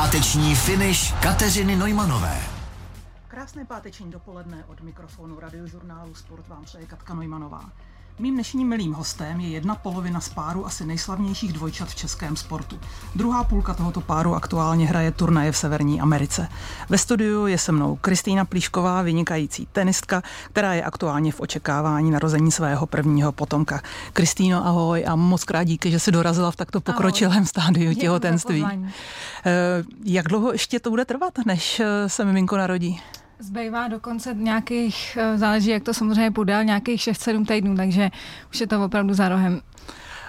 Páteční finish Kateřiny Nojmanové. Krásné páteční dopoledne od mikrofonu radiožurnálu Sport vám přeje Katka Nojmanová. Mým dnešním milým hostem je jedna polovina z páru asi nejslavnějších dvojčat v českém sportu. Druhá půlka tohoto páru aktuálně hraje turnaje v Severní Americe. Ve studiu je se mnou Kristýna Plíšková, vynikající tenistka, která je aktuálně v očekávání narození svého prvního potomka. Kristýno, ahoj a moc krát díky, že jsi dorazila v takto pokročilém ahoj. stádiu těhotenství. Eh, jak dlouho ještě to bude trvat, než eh, se miminko narodí? Zbývá dokonce nějakých, eh, záleží, jak to samozřejmě půjde, nějakých 6-7 týdnů, takže už je to opravdu za rohem.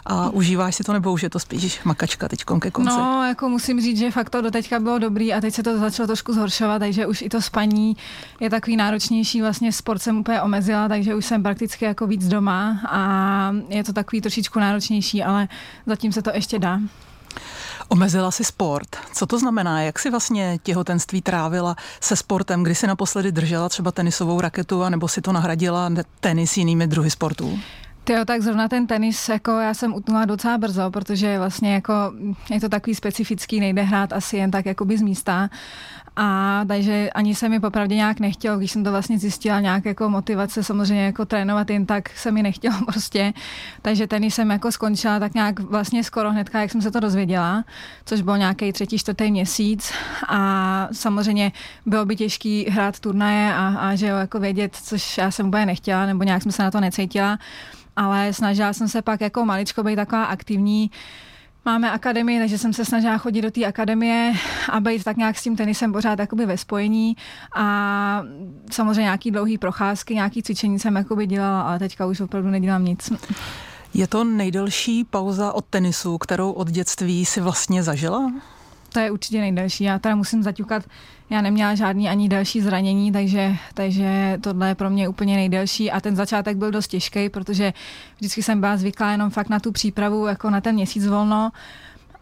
A užíváš si to, nebo už je to spíš makačka teď ke konci? No, jako musím říct, že fakt to doteďka bylo dobrý a teď se to začalo trošku zhoršovat, takže už i to spaní je takový náročnější, vlastně sport jsem úplně omezila, takže už jsem prakticky jako víc doma a je to takový trošičku náročnější, ale zatím se to ještě dá. Omezila si sport. Co to znamená? Jak si vlastně těhotenství trávila se sportem, kdy si naposledy držela třeba tenisovou raketu, nebo si to nahradila tenis jinými druhy sportů? Jo, tak zrovna ten tenis, jako já jsem utnula docela brzo, protože vlastně jako je to takový specifický, nejde hrát asi jen tak jakoby z místa. A takže ani se mi popravdě nějak nechtělo, když jsem to vlastně zjistila, nějak jako motivace samozřejmě jako trénovat jen tak se mi nechtělo prostě. Takže tenis jsem jako skončila tak nějak vlastně skoro hnedka, jak jsem se to dozvěděla, což byl nějaký třetí, čtvrtý měsíc. A samozřejmě bylo by těžký hrát turnaje a, a že jo, jako vědět, což já jsem úplně nechtěla, nebo nějak jsem se na to necítila ale snažila jsem se pak jako maličko být taková aktivní. Máme akademii, takže jsem se snažila chodit do té akademie a být tak nějak s tím tenisem pořád jakoby ve spojení a samozřejmě nějaký dlouhý procházky, nějaký cvičení jsem jakoby dělala, ale teďka už opravdu nedělám nic. Je to nejdelší pauza od tenisu, kterou od dětství si vlastně zažila? To je určitě nejdelší. Já teda musím zaťukat, já neměla žádný ani další zranění, takže, takže tohle je pro mě úplně nejdelší. A ten začátek byl dost těžký, protože vždycky jsem byla zvyklá jenom fakt na tu přípravu, jako na ten měsíc volno.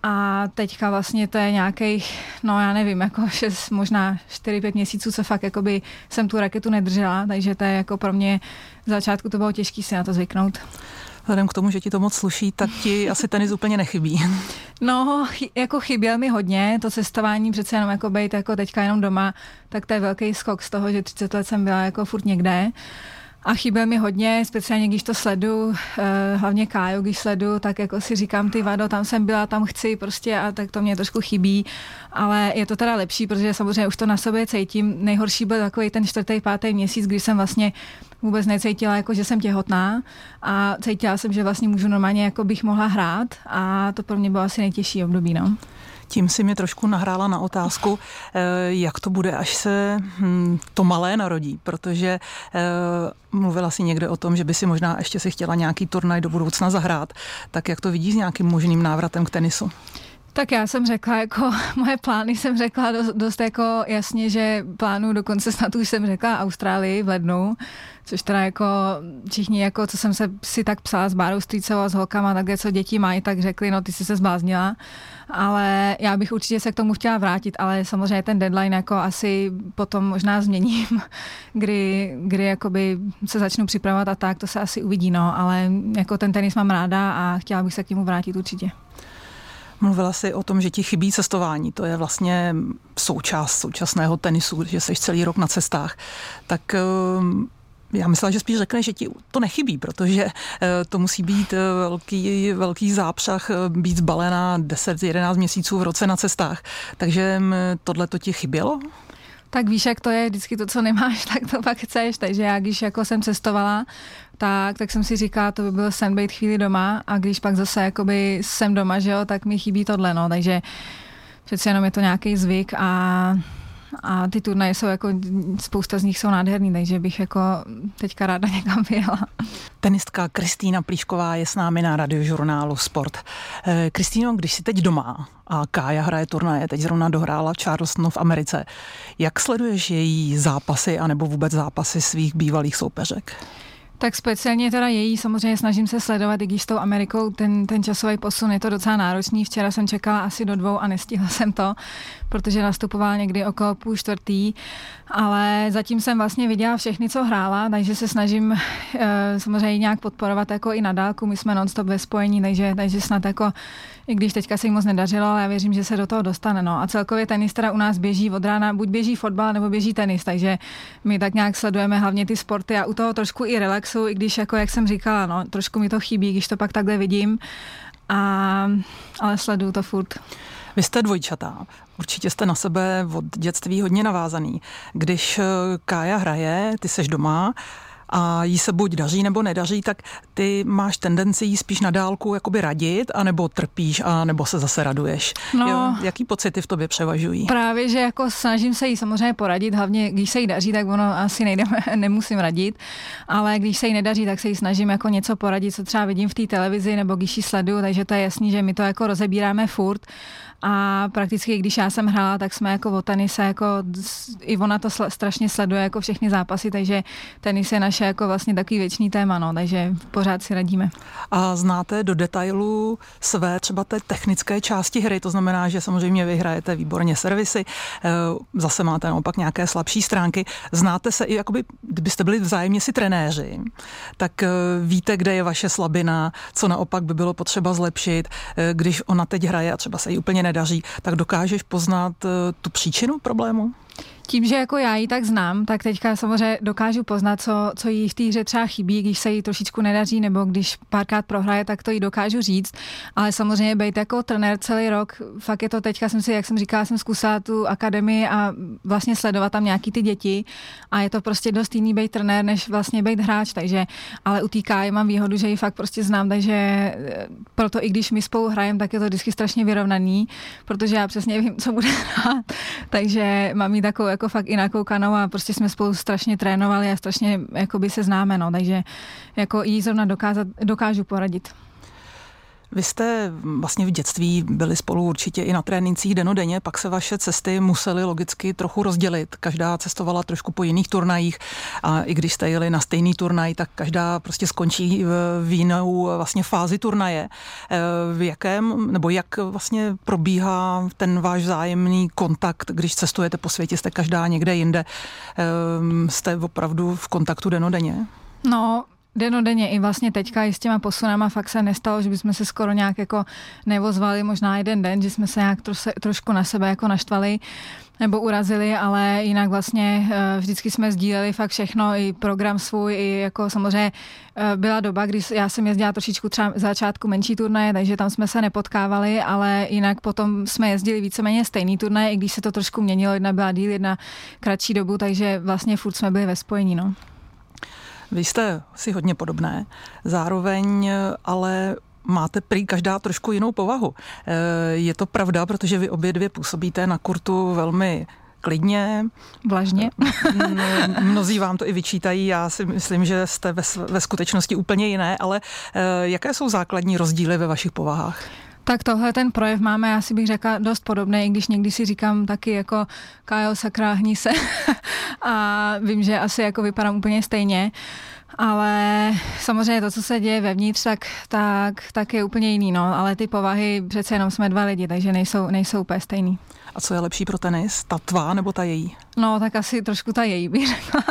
A teďka vlastně to je nějakých, no já nevím, jako 6, možná 4-5 měsíců, co fakt jakoby jsem tu raketu nedržela, takže to je jako pro mě v začátku to bylo těžké si na to zvyknout. Vzhledem k tomu, že ti to moc sluší, tak ti asi tenis úplně nechybí. No, jako chyběl mi hodně, to cestování přece jenom jako být jako teďka jenom doma, tak to je velký skok z toho, že 30 let jsem byla jako furt někde. A chyběl mi hodně, speciálně když to sledu, eh, hlavně Káju, když sledu, tak jako si říkám, ty vado, tam jsem byla, tam chci prostě a tak to mě trošku chybí, ale je to teda lepší, protože samozřejmě už to na sobě cítím. Nejhorší byl takový ten čtvrtý, pátý měsíc, kdy jsem vlastně vůbec necítila, jako že jsem těhotná a cítila jsem, že vlastně můžu normálně, jako bych mohla hrát a to pro mě bylo asi nejtěžší období, no. Tím si mi trošku nahrála na otázku, eh, jak to bude, až se hm, to malé narodí, protože eh, mluvila si někde o tom, že by si možná ještě si chtěla nějaký turnaj do budoucna zahrát. Tak jak to vidíš s nějakým možným návratem k tenisu? Tak já jsem řekla, jako moje plány jsem řekla dost, dost jako jasně, že plánu dokonce snad už jsem řekla Austrálii v lednu, což teda jako všichni, jako co jsem se si tak psala s Bárou Strýcovou a s holkama, tak co děti mají, tak řekli, no ty jsi se zbláznila, ale já bych určitě se k tomu chtěla vrátit, ale samozřejmě ten deadline jako asi potom možná změním, kdy, kdy jakoby se začnu připravovat a tak, to se asi uvidí, no, ale jako ten tenis mám ráda a chtěla bych se k němu vrátit určitě. Mluvila jsi o tom, že ti chybí cestování. To je vlastně součást současného tenisu, že jsi celý rok na cestách. Tak ehm, já myslela, že spíš řekne, že ti to nechybí, protože eh, to musí být eh, velký, velký zápřah, eh, být zbalená 10-11 měsíců v roce na cestách. Takže mm, tohle to ti chybělo? Tak víš, jak to je, vždycky to, co nemáš, tak to pak chceš, takže já když jako jsem cestovala, tak, tak jsem si říkala, to by byl sen být chvíli doma a když pak zase jakoby jsem doma, že jo, tak mi chybí tohle, no, takže přece jenom je to nějaký zvyk a a ty turnaje jsou jako, spousta z nich jsou nádherný, takže bych jako teďka ráda někam vyjela. Tenistka Kristýna Plíšková je s námi na radiožurnálu Sport. Eh, Kristýno, když jsi teď doma a Kája hraje turnaje, teď zrovna dohrála Charleston v Americe, jak sleduješ její zápasy anebo vůbec zápasy svých bývalých soupeřek? Tak speciálně teda její samozřejmě snažím se sledovat, i když s tou Amerikou ten, ten časový posun je to docela náročný. Včera jsem čekala asi do dvou a nestihla jsem to, protože nastupovala někdy okolo půl čtvrtý, ale zatím jsem vlastně viděla všechny, co hrála, takže se snažím e, samozřejmě nějak podporovat jako i na dálku. My jsme nonstop ve spojení, takže, takže snad jako i když teďka se jí moc nedařilo, ale já věřím, že se do toho dostane. No. A celkově tenis teda u nás běží od rána, buď běží fotbal, nebo běží tenis, takže my tak nějak sledujeme hlavně ty sporty a u toho trošku i relaxu, i když jako jak jsem říkala, no, trošku mi to chybí, když to pak takhle vidím, a, ale sleduju to furt. Vy jste dvojčatá. Určitě jste na sebe od dětství hodně navázaný. Když eh, Kája hraje, ty seš doma, a jí se buď daří nebo nedaří, tak ty máš tendenci jí spíš na dálku jakoby radit, anebo trpíš, a nebo se zase raduješ. No, jo, jaký pocity v tobě převažují? Právě, že jako snažím se jí samozřejmě poradit, hlavně když se jí daří, tak ono asi nejdeme, nemusím radit, ale když se jí nedaří, tak se jí snažím jako něco poradit, co třeba vidím v té televizi nebo když ji sleduju, takže to je jasný, že my to jako rozebíráme furt a prakticky, když já jsem hrála, tak jsme jako o tenise, jako i ona to strašně sleduje jako všechny zápasy, takže tenis je naše jako vlastně takový věčný téma, no, takže pořád si radíme. A znáte do detailu své třeba té technické části hry, to znamená, že samozřejmě vyhrajete výborně servisy, eh, zase máte naopak nějaké slabší stránky. Znáte se i, jakoby, kdybyste byli vzájemně si trenéři, tak eh, víte, kde je vaše slabina, co naopak by bylo potřeba zlepšit, eh, když ona teď hraje a třeba se jí úplně nedaří, tak dokážeš poznat tu příčinu problému? Tím, že jako já ji tak znám, tak teďka samozřejmě dokážu poznat, co, co jí v té hře třeba chybí, když se jí trošičku nedaří, nebo když párkrát prohraje, tak to jí dokážu říct. Ale samozřejmě být jako trenér celý rok, fakt je to teďka, jsem si, jak jsem říkala, jsem zkusila tu akademii a vlastně sledovat tam nějaký ty děti a je to prostě dost jiný být trenér, než vlastně být hráč, takže, ale u té mám výhodu, že ji fakt prostě znám, takže eh, proto i když my spolu hrajeme, tak je to vždycky strašně vyrovnaný, protože já přesně vím, co bude hrát, takže mám jí takovou jako fakt i nakoukanou a prostě jsme spolu strašně trénovali a strašně jakoby se známe, no, takže jako jí zrovna dokázat, dokážu poradit. Vy jste vlastně v dětství byli spolu určitě i na trénincích denodenně, pak se vaše cesty musely logicky trochu rozdělit. Každá cestovala trošku po jiných turnajích a i když jste jeli na stejný turnaj, tak každá prostě skončí v jinou vlastně fázi turnaje. V jakém, nebo jak vlastně probíhá ten váš vzájemný kontakt, když cestujete po světě, jste každá někde jinde, jste opravdu v kontaktu denodenně? No, denodenně i vlastně teďka i s těma posunama fakt se nestalo, že bychom se skoro nějak jako nevozvali možná jeden den, že jsme se nějak troš, trošku na sebe jako naštvali nebo urazili, ale jinak vlastně eh, vždycky jsme sdíleli fakt všechno, i program svůj, i jako samozřejmě eh, byla doba, kdy já jsem jezdila trošičku třeba začátku menší turnaje, takže tam jsme se nepotkávali, ale jinak potom jsme jezdili víceméně stejný turnaje, i když se to trošku měnilo, jedna byla díl, jedna kratší dobu, takže vlastně furt jsme byli ve spojení. No. Vy jste si hodně podobné, zároveň ale máte prý každá trošku jinou povahu. Eh, je to pravda, protože vy obě dvě působíte na kurtu velmi klidně. Vlažně. Eh, mnozí vám to i vyčítají, já si myslím, že jste ve, ve skutečnosti úplně jiné, ale eh, jaké jsou základní rozdíly ve vašich povahách? Tak tohle ten projev máme, já si bych řekla, dost podobný, i když někdy si říkám taky jako Kyle sakra, hní se a vím, že asi jako vypadám úplně stejně. Ale samozřejmě to, co se děje vevnitř, tak, tak, tak je úplně jiný, no. Ale ty povahy, přece jenom jsme dva lidi, takže nejsou, nejsou úplně stejný. A co je lepší pro tenis? Ta tvá nebo ta její? No, tak asi trošku ta její bych řekla.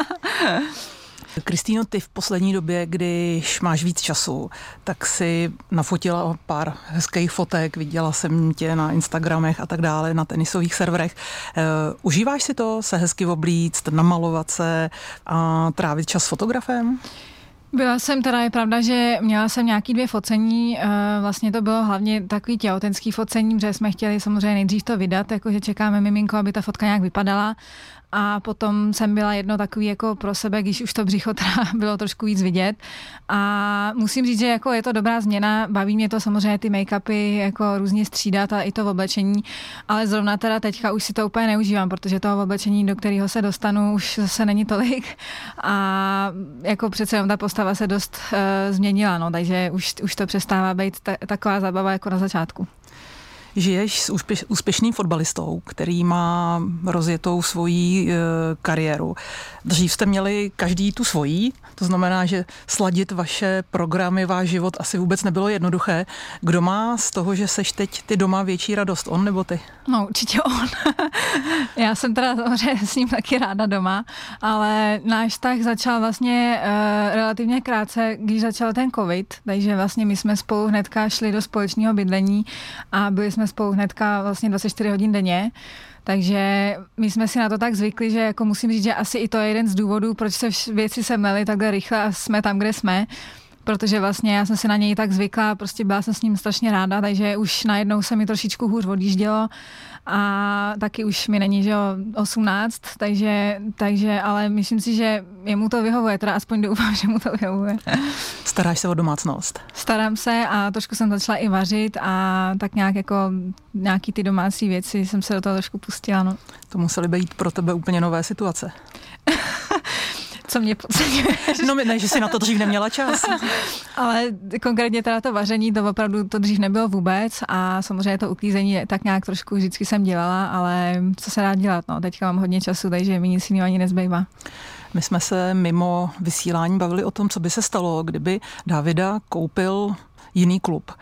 Kristýno, ty v poslední době, když máš víc času, tak si nafotila pár hezkých fotek, viděla jsem tě na Instagramech a tak dále, na tenisových serverech. Uh, užíváš si to, se hezky oblíct, namalovat se a trávit čas s fotografem? Byla jsem teda, je pravda, že měla jsem nějaký dvě focení, eh, vlastně to bylo hlavně takový těhotenský focení, protože jsme chtěli samozřejmě nejdřív to vydat, jakože čekáme miminko, aby ta fotka nějak vypadala a potom jsem byla jedno takový jako pro sebe, když už to břicho teda bylo trošku víc vidět. A musím říct, že jako je to dobrá změna, baví mě to samozřejmě ty make-upy jako různě střídat a i to v oblečení, ale zrovna teda teďka už si to úplně neužívám, protože toho oblečení, do kterého se dostanu, už zase není tolik a jako přece jenom ta postava se dost uh, změnila, no, takže už, už to přestává být ta, taková zabava jako na začátku. Žiješ s úspěš, úspěšným fotbalistou, který má rozjetou svoji e, kariéru. Dřív jste měli každý tu svojí, to znamená, že sladit vaše programy, váš život asi vůbec nebylo jednoduché. Kdo má z toho, že seš teď ty doma větší radost, on nebo ty? No určitě on. Já jsem teda s ním taky ráda doma, ale náš tak začal vlastně uh, relativně krátce, když začal ten covid, takže vlastně my jsme spolu hnedka šli do společného bydlení a byli jsme spolu hnedka vlastně 24 hodin denně. Takže my jsme si na to tak zvykli, že jako musím říct, že asi i to je jeden z důvodů, proč se věci semely takhle rychle a jsme tam, kde jsme protože vlastně já jsem si na něj tak zvykla, prostě byla jsem s ním strašně ráda, takže už najednou se mi trošičku hůř odjíždělo a taky už mi není, že jo, 18, takže, takže, ale myslím si, že jemu to vyhovuje, teda aspoň doufám, že mu to vyhovuje. Staráš se o domácnost? Starám se a trošku jsem začala i vařit a tak nějak jako nějaký ty domácí věci jsem se do toho trošku pustila, no. To musely být pro tebe úplně nové situace. co mě podceňuješ. No ne, že si na to dřív neměla čas. Ale konkrétně teda to vaření, to opravdu to dřív nebylo vůbec a samozřejmě to uklízení tak nějak trošku vždycky jsem dělala, ale co se dá dělat, no, teďka mám hodně času, takže mi nic jiného ani nezbývá. My jsme se mimo vysílání bavili o tom, co by se stalo, kdyby Davida koupil jiný klub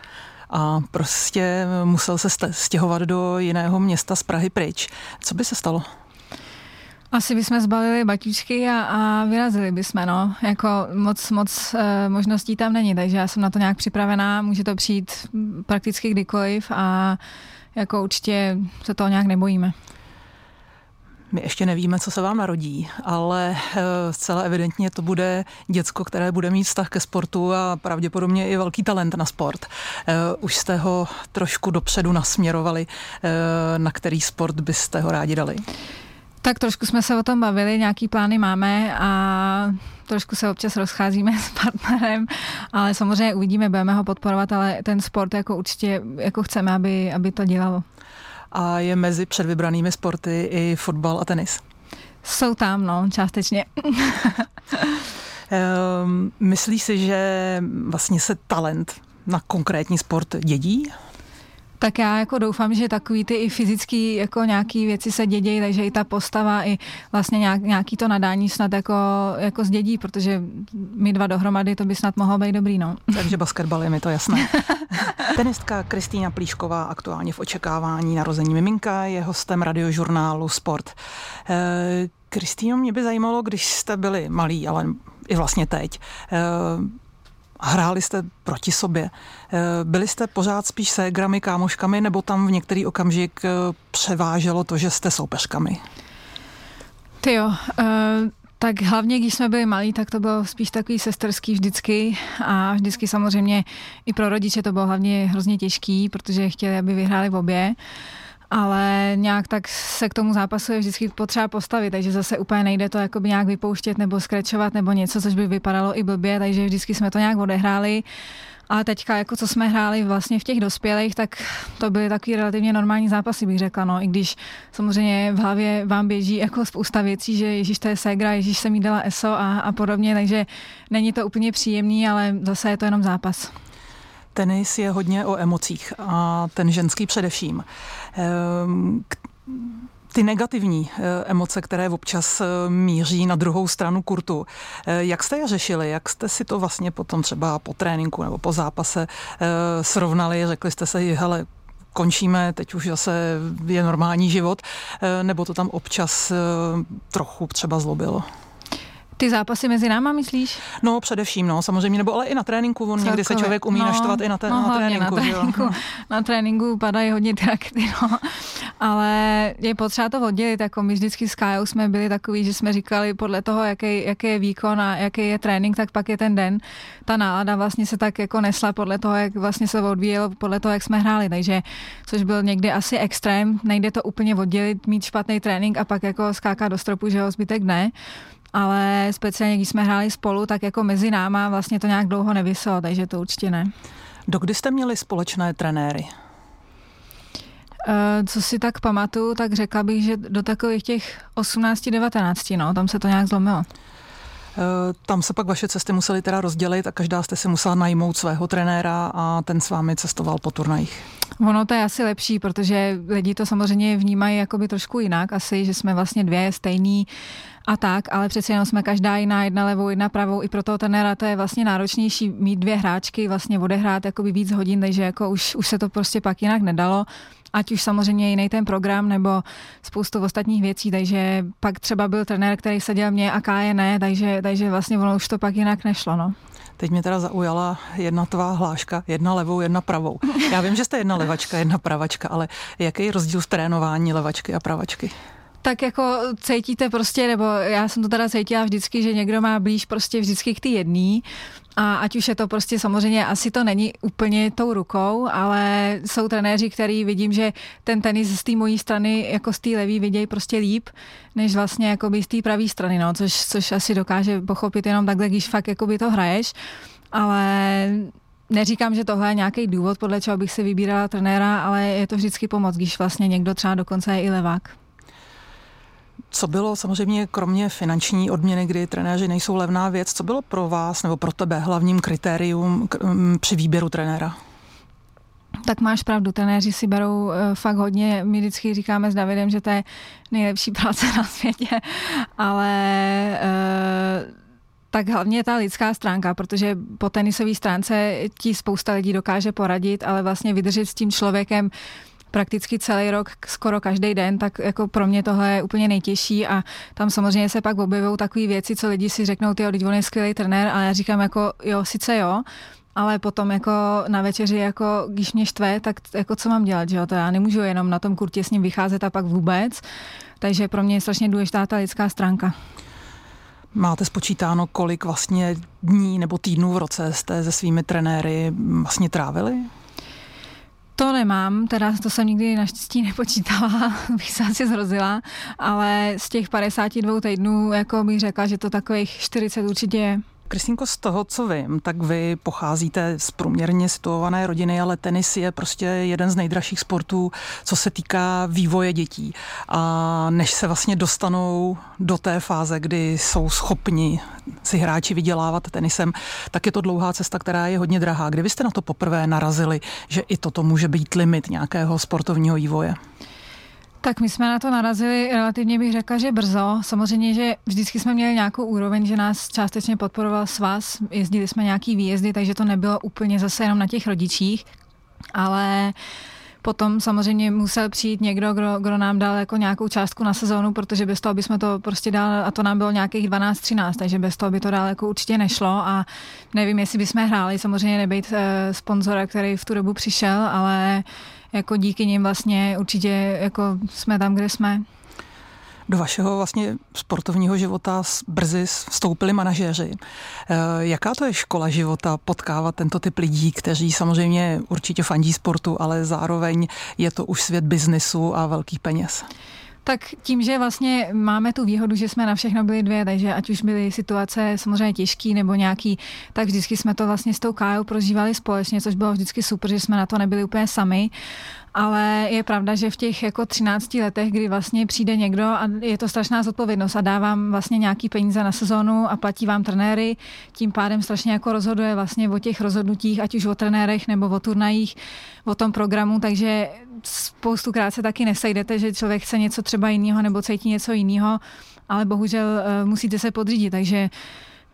a prostě musel se stěhovat do jiného města z Prahy pryč. Co by se stalo? Asi bychom zbalili batíčky a, a vyrazili bychom, no. Jako moc, moc e, možností tam není, takže já jsem na to nějak připravená, může to přijít prakticky kdykoliv a jako určitě se toho nějak nebojíme. My ještě nevíme, co se vám narodí, ale eh, zcela evidentně to bude děcko, které bude mít vztah ke sportu a pravděpodobně i velký talent na sport. Eh, už jste ho trošku dopředu nasměrovali, na který sport byste ho rádi dali? Tak trošku jsme se o tom bavili, nějaký plány máme a trošku se občas rozcházíme s partnerem, ale samozřejmě uvidíme, budeme ho podporovat, ale ten sport jako určitě jako chceme, aby, aby to dělalo. A je mezi předvybranými sporty i fotbal a tenis? Jsou tam, no, částečně. Ehm, myslíš si, že vlastně se talent na konkrétní sport dědí? Tak já jako doufám, že takový ty i fyzický jako nějaký věci se dědějí, takže i ta postava, i vlastně nějak, nějaký to nadání snad jako, jako zdědí, protože my dva dohromady to by snad mohlo být dobrý, no. Takže basketbal je mi to jasné. Tenistka Kristýna Plíšková aktuálně v očekávání narození miminka je hostem radiožurnálu Sport. Eh, Kristýno, mě by zajímalo, když jste byli malí, ale i vlastně teď, eh, hráli jste proti sobě. Eh, byli jste pořád spíš ségrami, kámoškami, nebo tam v některý okamžik eh, převáželo to, že jste soupeřkami? Ty jo, uh, tak hlavně, když jsme byli malí, tak to bylo spíš takový sesterský vždycky a vždycky samozřejmě i pro rodiče to bylo hlavně hrozně těžký, protože chtěli, aby vyhráli v obě. Uh, ale nějak tak se k tomu zápasu je vždycky potřeba postavit, takže zase úplně nejde to jakoby nějak vypouštět nebo skrečovat nebo něco, což by vypadalo i blbě, takže vždycky jsme to nějak odehráli. A teďka, jako co jsme hráli vlastně v těch dospělých, tak to byly takový relativně normální zápasy, bych řekla. No. I když samozřejmě v hlavě vám běží jako spousta věcí, že Ježíš to je ségra, Ježíš se mi dala ESO a, a podobně, takže není to úplně příjemný, ale zase je to jenom zápas. Tenis je hodně o emocích a ten ženský především. Ehm, ty negativní eh, emoce, které občas eh, míří na druhou stranu kurtu. Eh, jak jste je řešili? Jak jste si to vlastně potom třeba po tréninku nebo po zápase srovnali? Řekli jste si, hele, končíme, teď už zase je normální život, nebo to tam občas trochu třeba zlobilo? Ty zápasy mezi náma, myslíš? No, především, no, samozřejmě, nebo ale i na tréninku, on někdy se člověk umí no, naštvat i na, té, no, na tréninku. Na tréninku, jo. na tréninku padají hodně trakty, no. Ale je potřeba to oddělit, jako my vždycky s Kájou jsme byli takový, že jsme říkali podle toho, jaký, jaký je výkon a jaký je trénink, tak pak je ten den. Ta nálada vlastně se tak jako nesla podle toho, jak vlastně se odvíjelo, podle toho, jak jsme hráli, takže což byl někdy asi extrém, nejde to úplně oddělit, mít špatný trénink a pak jako skákat do stropu, že ho zbytek ne ale speciálně když jsme hráli spolu, tak jako mezi náma vlastně to nějak dlouho nevyselo, takže to určitě ne. Dokdy jste měli společné trenéry? Eh, co si tak pamatuju, tak řekla bych, že do takových těch 18-19, no, tam se to nějak zlomilo. Tam se pak vaše cesty musely teda rozdělit a každá jste si musela najmout svého trenéra a ten s vámi cestoval po turnajích. Ono to je asi lepší, protože lidi to samozřejmě vnímají jakoby trošku jinak asi, že jsme vlastně dvě stejný a tak, ale přeci jenom jsme každá jiná, jedna levou, jedna pravou. I pro toho trenéra to je vlastně náročnější mít dvě hráčky, vlastně odehrát jakoby víc hodin, takže jako už, už se to prostě pak jinak nedalo ať už samozřejmě jiný ten program nebo spoustu ostatních věcí, takže pak třeba byl trenér, který seděl mě a Káje ne, takže, takže vlastně ono už to pak jinak nešlo. No. Teď mě teda zaujala jedna tvá hláška, jedna levou, jedna pravou. Já vím, že jste jedna levačka, jedna pravačka, ale jaký je rozdíl v trénování levačky a pravačky? Tak jako cítíte prostě, nebo já jsem to teda cítila vždycky, že někdo má blíž prostě vždycky k ty jedný a ať už je to prostě samozřejmě, asi to není úplně tou rukou, ale jsou trenéři, který vidím, že ten tenis z té mojí strany, jako z té levý, vidějí prostě líp, než vlastně jako z té pravé strany, no, což, což asi dokáže pochopit jenom takhle, když fakt jako by to hraješ, ale Neříkám, že tohle je nějaký důvod, podle čeho bych si vybírala trenéra, ale je to vždycky pomoc, když vlastně někdo třeba dokonce je i levák. Co bylo samozřejmě kromě finanční odměny, kdy trenéři nejsou levná věc, co bylo pro vás nebo pro tebe hlavním kritérium při výběru trenéra? Tak máš pravdu, trenéři si berou uh, fakt hodně. My vždycky říkáme s Davidem, že to je nejlepší práce na světě, ale uh, tak hlavně ta lidská stránka, protože po tenisové stránce ti spousta lidí dokáže poradit, ale vlastně vydržet s tím člověkem prakticky celý rok, skoro každý den, tak jako pro mě tohle je úplně nejtěžší a tam samozřejmě se pak objevují takové věci, co lidi si řeknou, ty on je skvělý trenér, ale já říkám jako jo, sice jo, ale potom jako na večeři, jako když mě štve, tak jako co mám dělat, že jo? To já nemůžu jenom na tom kurtě s ním vycházet a pak vůbec. Takže pro mě je strašně důležitá ta lidská stránka. Máte spočítáno, kolik vlastně dní nebo týdnů v roce jste se svými trenéry vlastně trávili? To nemám, teda to jsem nikdy naštěstí nepočítala, bych se asi zrozila, ale z těch 52 týdnů, jako bych řekla, že to takových 40 určitě je. Kristýnko, z toho, co vím, tak vy pocházíte z průměrně situované rodiny, ale tenis je prostě jeden z nejdražších sportů, co se týká vývoje dětí. A než se vlastně dostanou do té fáze, kdy jsou schopni si hráči vydělávat tenisem, tak je to dlouhá cesta, která je hodně drahá. Kdy jste na to poprvé narazili, že i toto může být limit nějakého sportovního vývoje? Tak my jsme na to narazili relativně bych řekla, že brzo. Samozřejmě, že vždycky jsme měli nějakou úroveň, že nás částečně podporoval svaz, jezdili jsme nějaký výjezdy, takže to nebylo úplně zase jenom na těch rodičích, ale Potom samozřejmě musel přijít někdo, kdo, kdo nám dal jako nějakou částku na sezónu, protože bez toho bychom to prostě dál, a to nám bylo nějakých 12-13, takže bez toho by to dál jako určitě nešlo. A nevím, jestli bychom hráli, samozřejmě nebejt e, sponzora, který v tu dobu přišel, ale jako díky nim vlastně určitě jako jsme tam, kde jsme. Do vašeho vlastně sportovního života brzy vstoupili manažeři. Eh, jaká to je škola života potkávat tento typ lidí, kteří samozřejmě určitě fandí sportu, ale zároveň je to už svět biznisu a velkých peněz? Tak tím, že vlastně máme tu výhodu, že jsme na všechno byli dvě, takže ať už byly situace samozřejmě těžké nebo nějaký, tak vždycky jsme to vlastně s tou Kájou prožívali společně, což bylo vždycky super, že jsme na to nebyli úplně sami ale je pravda, že v těch jako 13 letech, kdy vlastně přijde někdo a je to strašná zodpovědnost a dá vám vlastně nějaký peníze na sezónu a platí vám trenéry, tím pádem strašně jako rozhoduje vlastně o těch rozhodnutích, ať už o trenérech nebo o turnajích, o tom programu, takže spoustu krát se taky nesejdete, že člověk chce něco třeba jiného nebo cítí něco jiného, ale bohužel eh, musíte se podřídit, takže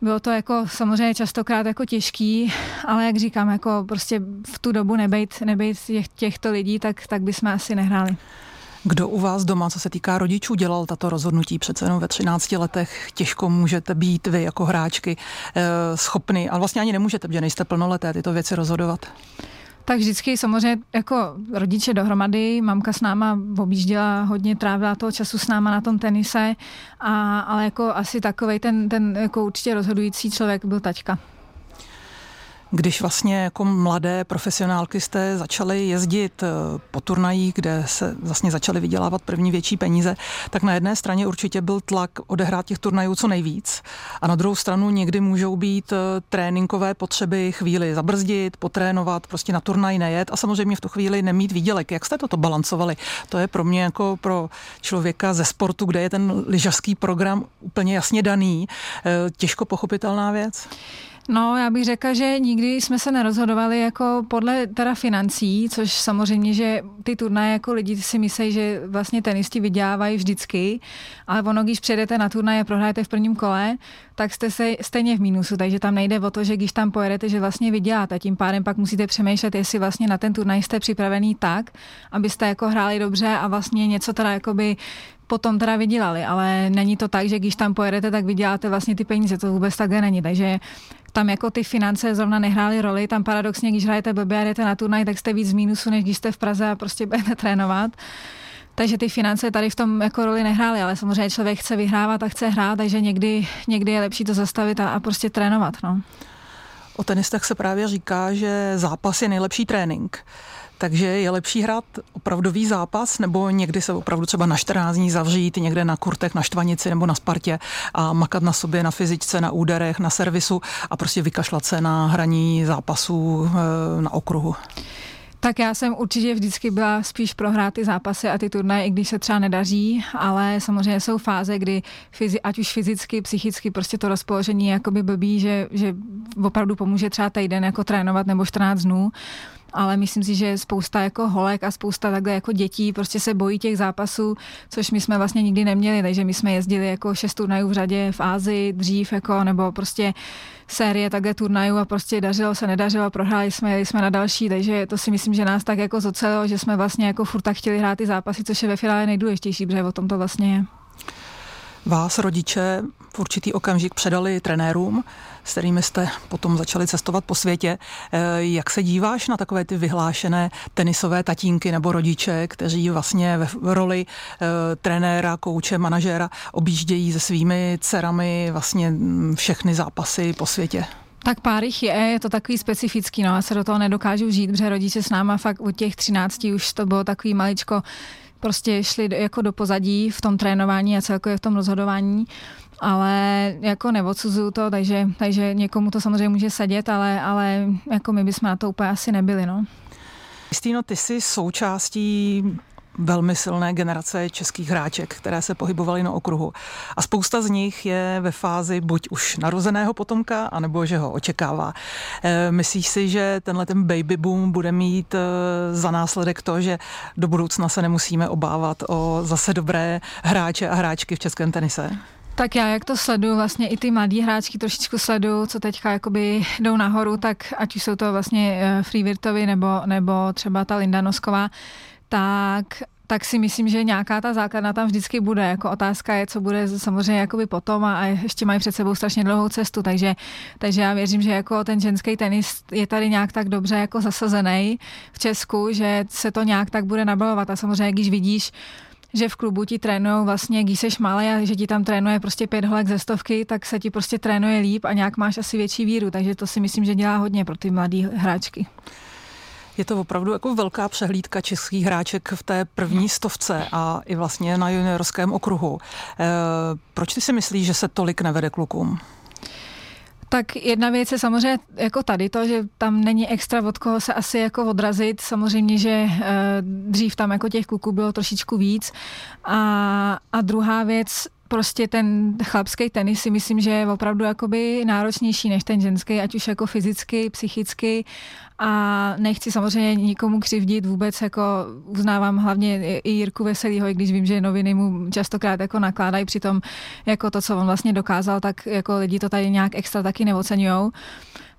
bylo to jako samozřejmě častokrát jako těžký, ale jak říkám, jako prostě v tu dobu nebejt, nebejt těch, těchto lidí, tak, tak bychom asi nehráli. Kdo u vás doma, co se týká rodičů, dělal tato rozhodnutí? Přece jenom ve 13 letech těžko můžete být vy jako hráčky eh, schopni, ale vlastně ani nemůžete, protože nejste plnoleté tyto věci rozhodovat. Tak vždycky samozřejmě jako rodiče dohromady, mamka s náma objížděla hodně, trávila toho času s náma na tom tenise, a, ale jako asi takovej ten, ten jako určitě rozhodující člověk byl taťka. Když vlastně jako mladé profesionálky jste začaly jezdit eh, po turnajích, kde se vlastně začaly vydělávat první větší peníze, tak na jedné straně určitě byl tlak odehrát těch turnajů co nejvíc a na druhou stranu někdy můžou být eh, tréninkové potřeby chvíli zabrzdit, potrénovat, prostě na turnaj nejet a samozřejmě v tu chvíli nemít výdělek. Jak jste toto balancovali? To je pro mě jako pro člověka ze sportu, kde je ten lyžařský program úplně jasně daný, eh, těžko pochopitelná věc. No, já bych řekla, že nikdy jsme se nerozhodovali jako podle teda financí, což samozřejmě, že ty turnaje jako lidi si myslí, že vlastně tenisti vydělávají vždycky, ale ono, když přijedete na turnaj a prohrajete v prvním kole, tak jste se stejně v mínusu, takže tam nejde o to, že když tam pojedete, že vlastně vyděláte. Tím pádem pak musíte přemýšlet, jestli vlastně na ten turnaj jste připravený tak, abyste jako hráli dobře a vlastně něco teda jakoby potom teda vydělali, ale není to tak, že když tam pojedete, tak vyděláte vlastně ty peníze, to vůbec takhle není, takže tam jako ty finance zrovna nehrály roli, tam paradoxně, když hrajete blbě a jdete na turnaj, tak jste víc z mínusu, než když jste v Praze a prostě budete trénovat. Takže ty finance tady v tom jako roli nehrály, ale samozřejmě člověk chce vyhrávat a chce hrát, takže někdy, někdy je lepší to zastavit a, a prostě trénovat. No. O tenistech se právě říká, že zápas je nejlepší trénink. Takže je lepší hrát opravdový zápas, nebo někdy se opravdu třeba na 14 dní zavřít někde na kurtech, na Štvanici nebo na Spartě a makat na sobě, na fyzičce, na úderech, na servisu a prostě vykašlat se na hraní zápasů eh, na okruhu. Tak já jsem určitě vždycky byla spíš prohrát ty zápasy a ty turnaje, i když se třeba nedaří, ale samozřejmě jsou fáze, kdy fyzi, ať už fyzicky, psychicky prostě to rozpoložení je jakoby blbý, že, že opravdu pomůže třeba týden jako trénovat nebo 14 dnů ale myslím si, že spousta jako holek a spousta takhle jako dětí prostě se bojí těch zápasů, což my jsme vlastně nikdy neměli, takže my jsme jezdili jako šest turnajů v řadě v Ázii dřív, jako, nebo prostě série takhle turnajů a prostě dařilo se, nedařilo, prohráli jsme, jeli jsme na další, takže to si myslím, že nás tak jako zocelilo, že jsme vlastně jako furt tak chtěli hrát ty zápasy, což je ve finále nejdůležitější, protože o tom to vlastně je. Vás rodiče v určitý okamžik předali trenérům, s kterými jste potom začali cestovat po světě. Eh, jak se díváš na takové ty vyhlášené tenisové tatínky nebo rodiče, kteří vlastně v roli eh, trenéra, kouče, manažéra objíždějí se svými dcerami vlastně mm, všechny zápasy po světě? Tak pár jich je, je to takový specifický, no já se do toho nedokážu žít, protože rodiče s náma fakt od těch 13 už to bylo takový maličko prostě šli jako do pozadí v tom trénování a celkově v tom rozhodování ale jako neodsuzuju to, takže, takže někomu to samozřejmě může sedět, ale, ale jako my bychom na to úplně asi nebyli. No. Kristýno, ty jsi součástí velmi silné generace českých hráček, které se pohybovaly na okruhu. A spousta z nich je ve fázi buď už narozeného potomka, anebo že ho očekává. E, myslíš si, že tenhle ten baby boom bude mít e, za následek to, že do budoucna se nemusíme obávat o zase dobré hráče a hráčky v českém tenise? Tak já jak to sleduju, vlastně i ty mladí hráčky trošičku sleduju, co teďka jakoby jdou nahoru, tak ať už jsou to vlastně e, Free Virtovi nebo, nebo třeba ta Linda Nosková, tak tak si myslím, že nějaká ta základna tam vždycky bude. Jako otázka je, co bude samozřejmě jakoby potom a, a ještě mají před sebou strašně dlouhou cestu, takže, takže já věřím, že jako ten ženský tenis je tady nějak tak dobře jako zasazený v Česku, že se to nějak tak bude nabalovat a samozřejmě, když vidíš, že v klubu ti trénují vlastně, když jsi malý a že ti tam trénuje prostě pět holek ze stovky, tak se ti prostě trénuje líp a nějak máš asi větší víru, takže to si myslím, že dělá hodně pro ty mladé hráčky. Je to opravdu jako velká přehlídka českých hráček v té první stovce a i vlastně na juniorském okruhu. E, proč ty si myslíš, že se tolik nevede klukům? Tak jedna věc je samozřejmě jako tady to, že tam není extra od koho se asi jako odrazit. Samozřejmě, že e, dřív tam jako těch kluků bylo trošičku víc. A, a druhá věc, prostě ten chlapský tenis si myslím, že je opravdu jakoby náročnější než ten ženský, ať už jako fyzicky, psychicky. A nechci samozřejmě nikomu křivdit vůbec, jako uznávám hlavně i Jirku Veselýho, i když vím, že noviny mu častokrát jako nakládají při tom, jako to, co on vlastně dokázal, tak jako lidi to tady nějak extra taky neocenujou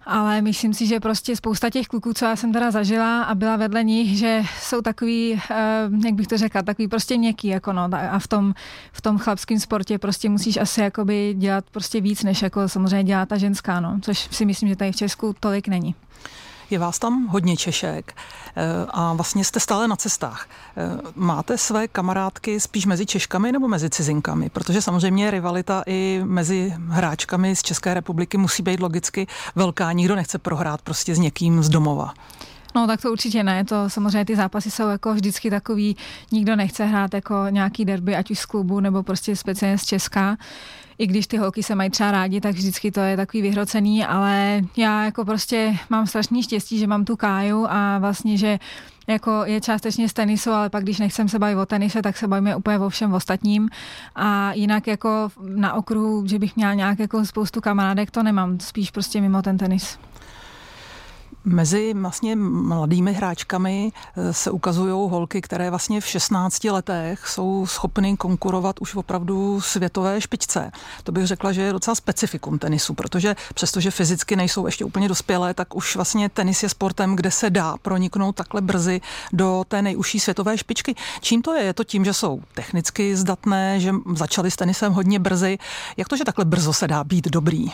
ale myslím si, že prostě spousta těch kluků, co já jsem teda zažila a byla vedle nich, že jsou takový, eh, jak bych to řekla, takový prostě měkký, jako no, a v tom, v tom chlapském sportě prostě musíš asi jakoby dělat prostě víc, než jako samozřejmě dělá ta ženská, no, což si myslím, že tady v Česku tolik není. Je vás tam hodně Češek eh, a vlastně jste stále na cestách. Eh, máte své kamarádky spíš mezi Češkami nebo mezi cizinkami? Protože samozřejmě rivalita i mezi hráčkami z České republiky musí být logicky velká. Nikdo nechce prohrát prostě s někým z domova. No tak to určitě ne, to samozřejmě ty zápasy jsou jako vždycky takový, nikdo nechce hrát jako nějaký derby, ať už z klubu nebo prostě speciálně z Česka i když ty holky se mají třeba rádi, tak vždycky to je takový vyhrocený, ale já jako prostě mám strašný štěstí, že mám tu káju a vlastně, že jako je částečně z tenisu, ale pak když nechcem se bavit o tenise, tak se bavíme úplně o všem ostatním. A jinak jako na okruhu, že bych měla nějak jako spoustu kamarádek, to nemám, spíš prostě mimo ten tenis. Mezi vlastně mladými hráčkami eh, se ukazují holky, které vlastně v 16 letech jsou schopny konkurovat už opravdu světové špičce. To bych řekla, že je docela specifikum tenisu, protože přestože fyzicky nejsou ještě úplně dospělé, tak už vlastně tenis je sportem, kde se dá proniknout takhle brzy do té nejužší světové špičky. Čím to je? Je to tím, že jsou technicky zdatné, že začaly s tenisem hodně brzy. Jak to, že takhle brzo se dá být dobrý?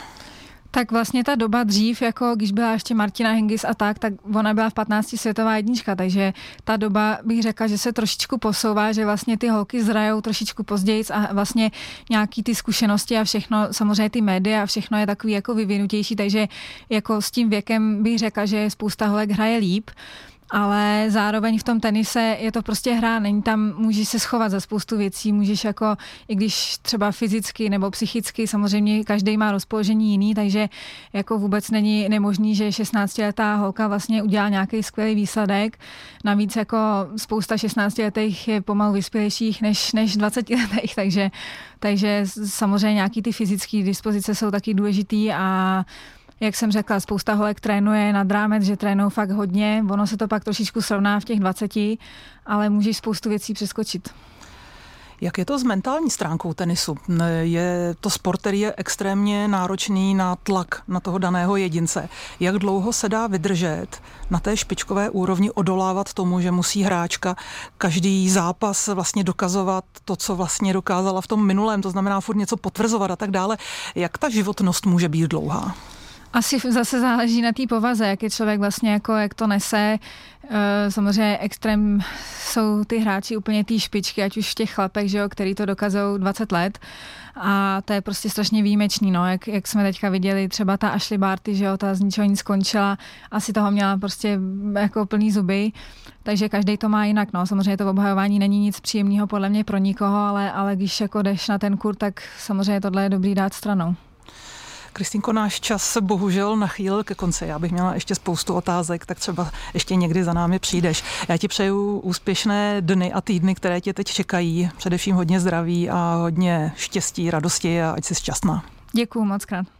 Tak vlastně ta doba dřív, jako když byla ještě Martina Hingis a tak, tak ona byla v 15 světová jednička, takže ta doba bych řekla, že se trošičku posouvá, že vlastně ty holky zrajou trošičku později a vlastně nějaký ty zkušenosti a všechno, samozřejmě ty média a všechno je takový jako vyvinutější, takže jako s tím věkem bych řekla, že spousta holek hraje líp ale zároveň v tom tenise je to prostě hra, není tam, můžeš se schovat za spoustu věcí, můžeš jako, i když třeba fyzicky nebo psychicky, samozřejmě každý má rozpoložení jiný, takže jako vůbec není nemožný, že 16-letá holka vlastně udělá nějaký skvělý výsledek. Navíc jako spousta 16-letých je pomalu vyspělejších než, než 20-letých, takže, takže samozřejmě nějaký ty fyzické dispozice jsou taky důležitý a jak jsem řekla, spousta holek trénuje nad rámec, že trénují fakt hodně. Ono se to pak trošičku srovná v těch 20, ale můžeš spoustu věcí přeskočit. Jak je to s mentální stránkou tenisu? Je to sport, který je extrémně náročný na tlak na toho daného jedince. Jak dlouho se dá vydržet na té špičkové úrovni odolávat tomu, že musí hráčka každý zápas vlastně dokazovat to, co vlastně dokázala v tom minulém, to znamená furt něco potvrzovat a tak dále. Jak ta životnost může být dlouhá? Asi zase záleží na té povaze, jak je člověk vlastně jako, jak to nese. Eh, samozřejmě extrém jsou ty hráči úplně té špičky, ať už v těch chlapech, že jo, který to dokazují 20 let. A to je prostě strašně výjimečný, no, jak, jak jsme teďka viděli, třeba ta Ashley Barty, že jo, ta z ničeho nic skončila, asi toho měla prostě jako plný zuby, takže každý to má jinak, no, samozřejmě to obhajování není nic příjemného podle mě pro nikoho, ale, ale když jako jdeš na ten kur, tak samozřejmě tohle je dobrý dát stranou. Kristýnko, náš čas bohužel nachýlil ke konci. Já bych měla ještě spoustu otázek, tak třeba ještě někdy za námi přijdeš. Já ti přeju úspěšné dny a týdny, které tě teď čekají. Především hodně zdraví a hodně štěstí, radosti a ať jsi šťastná. Děkuji moc krát.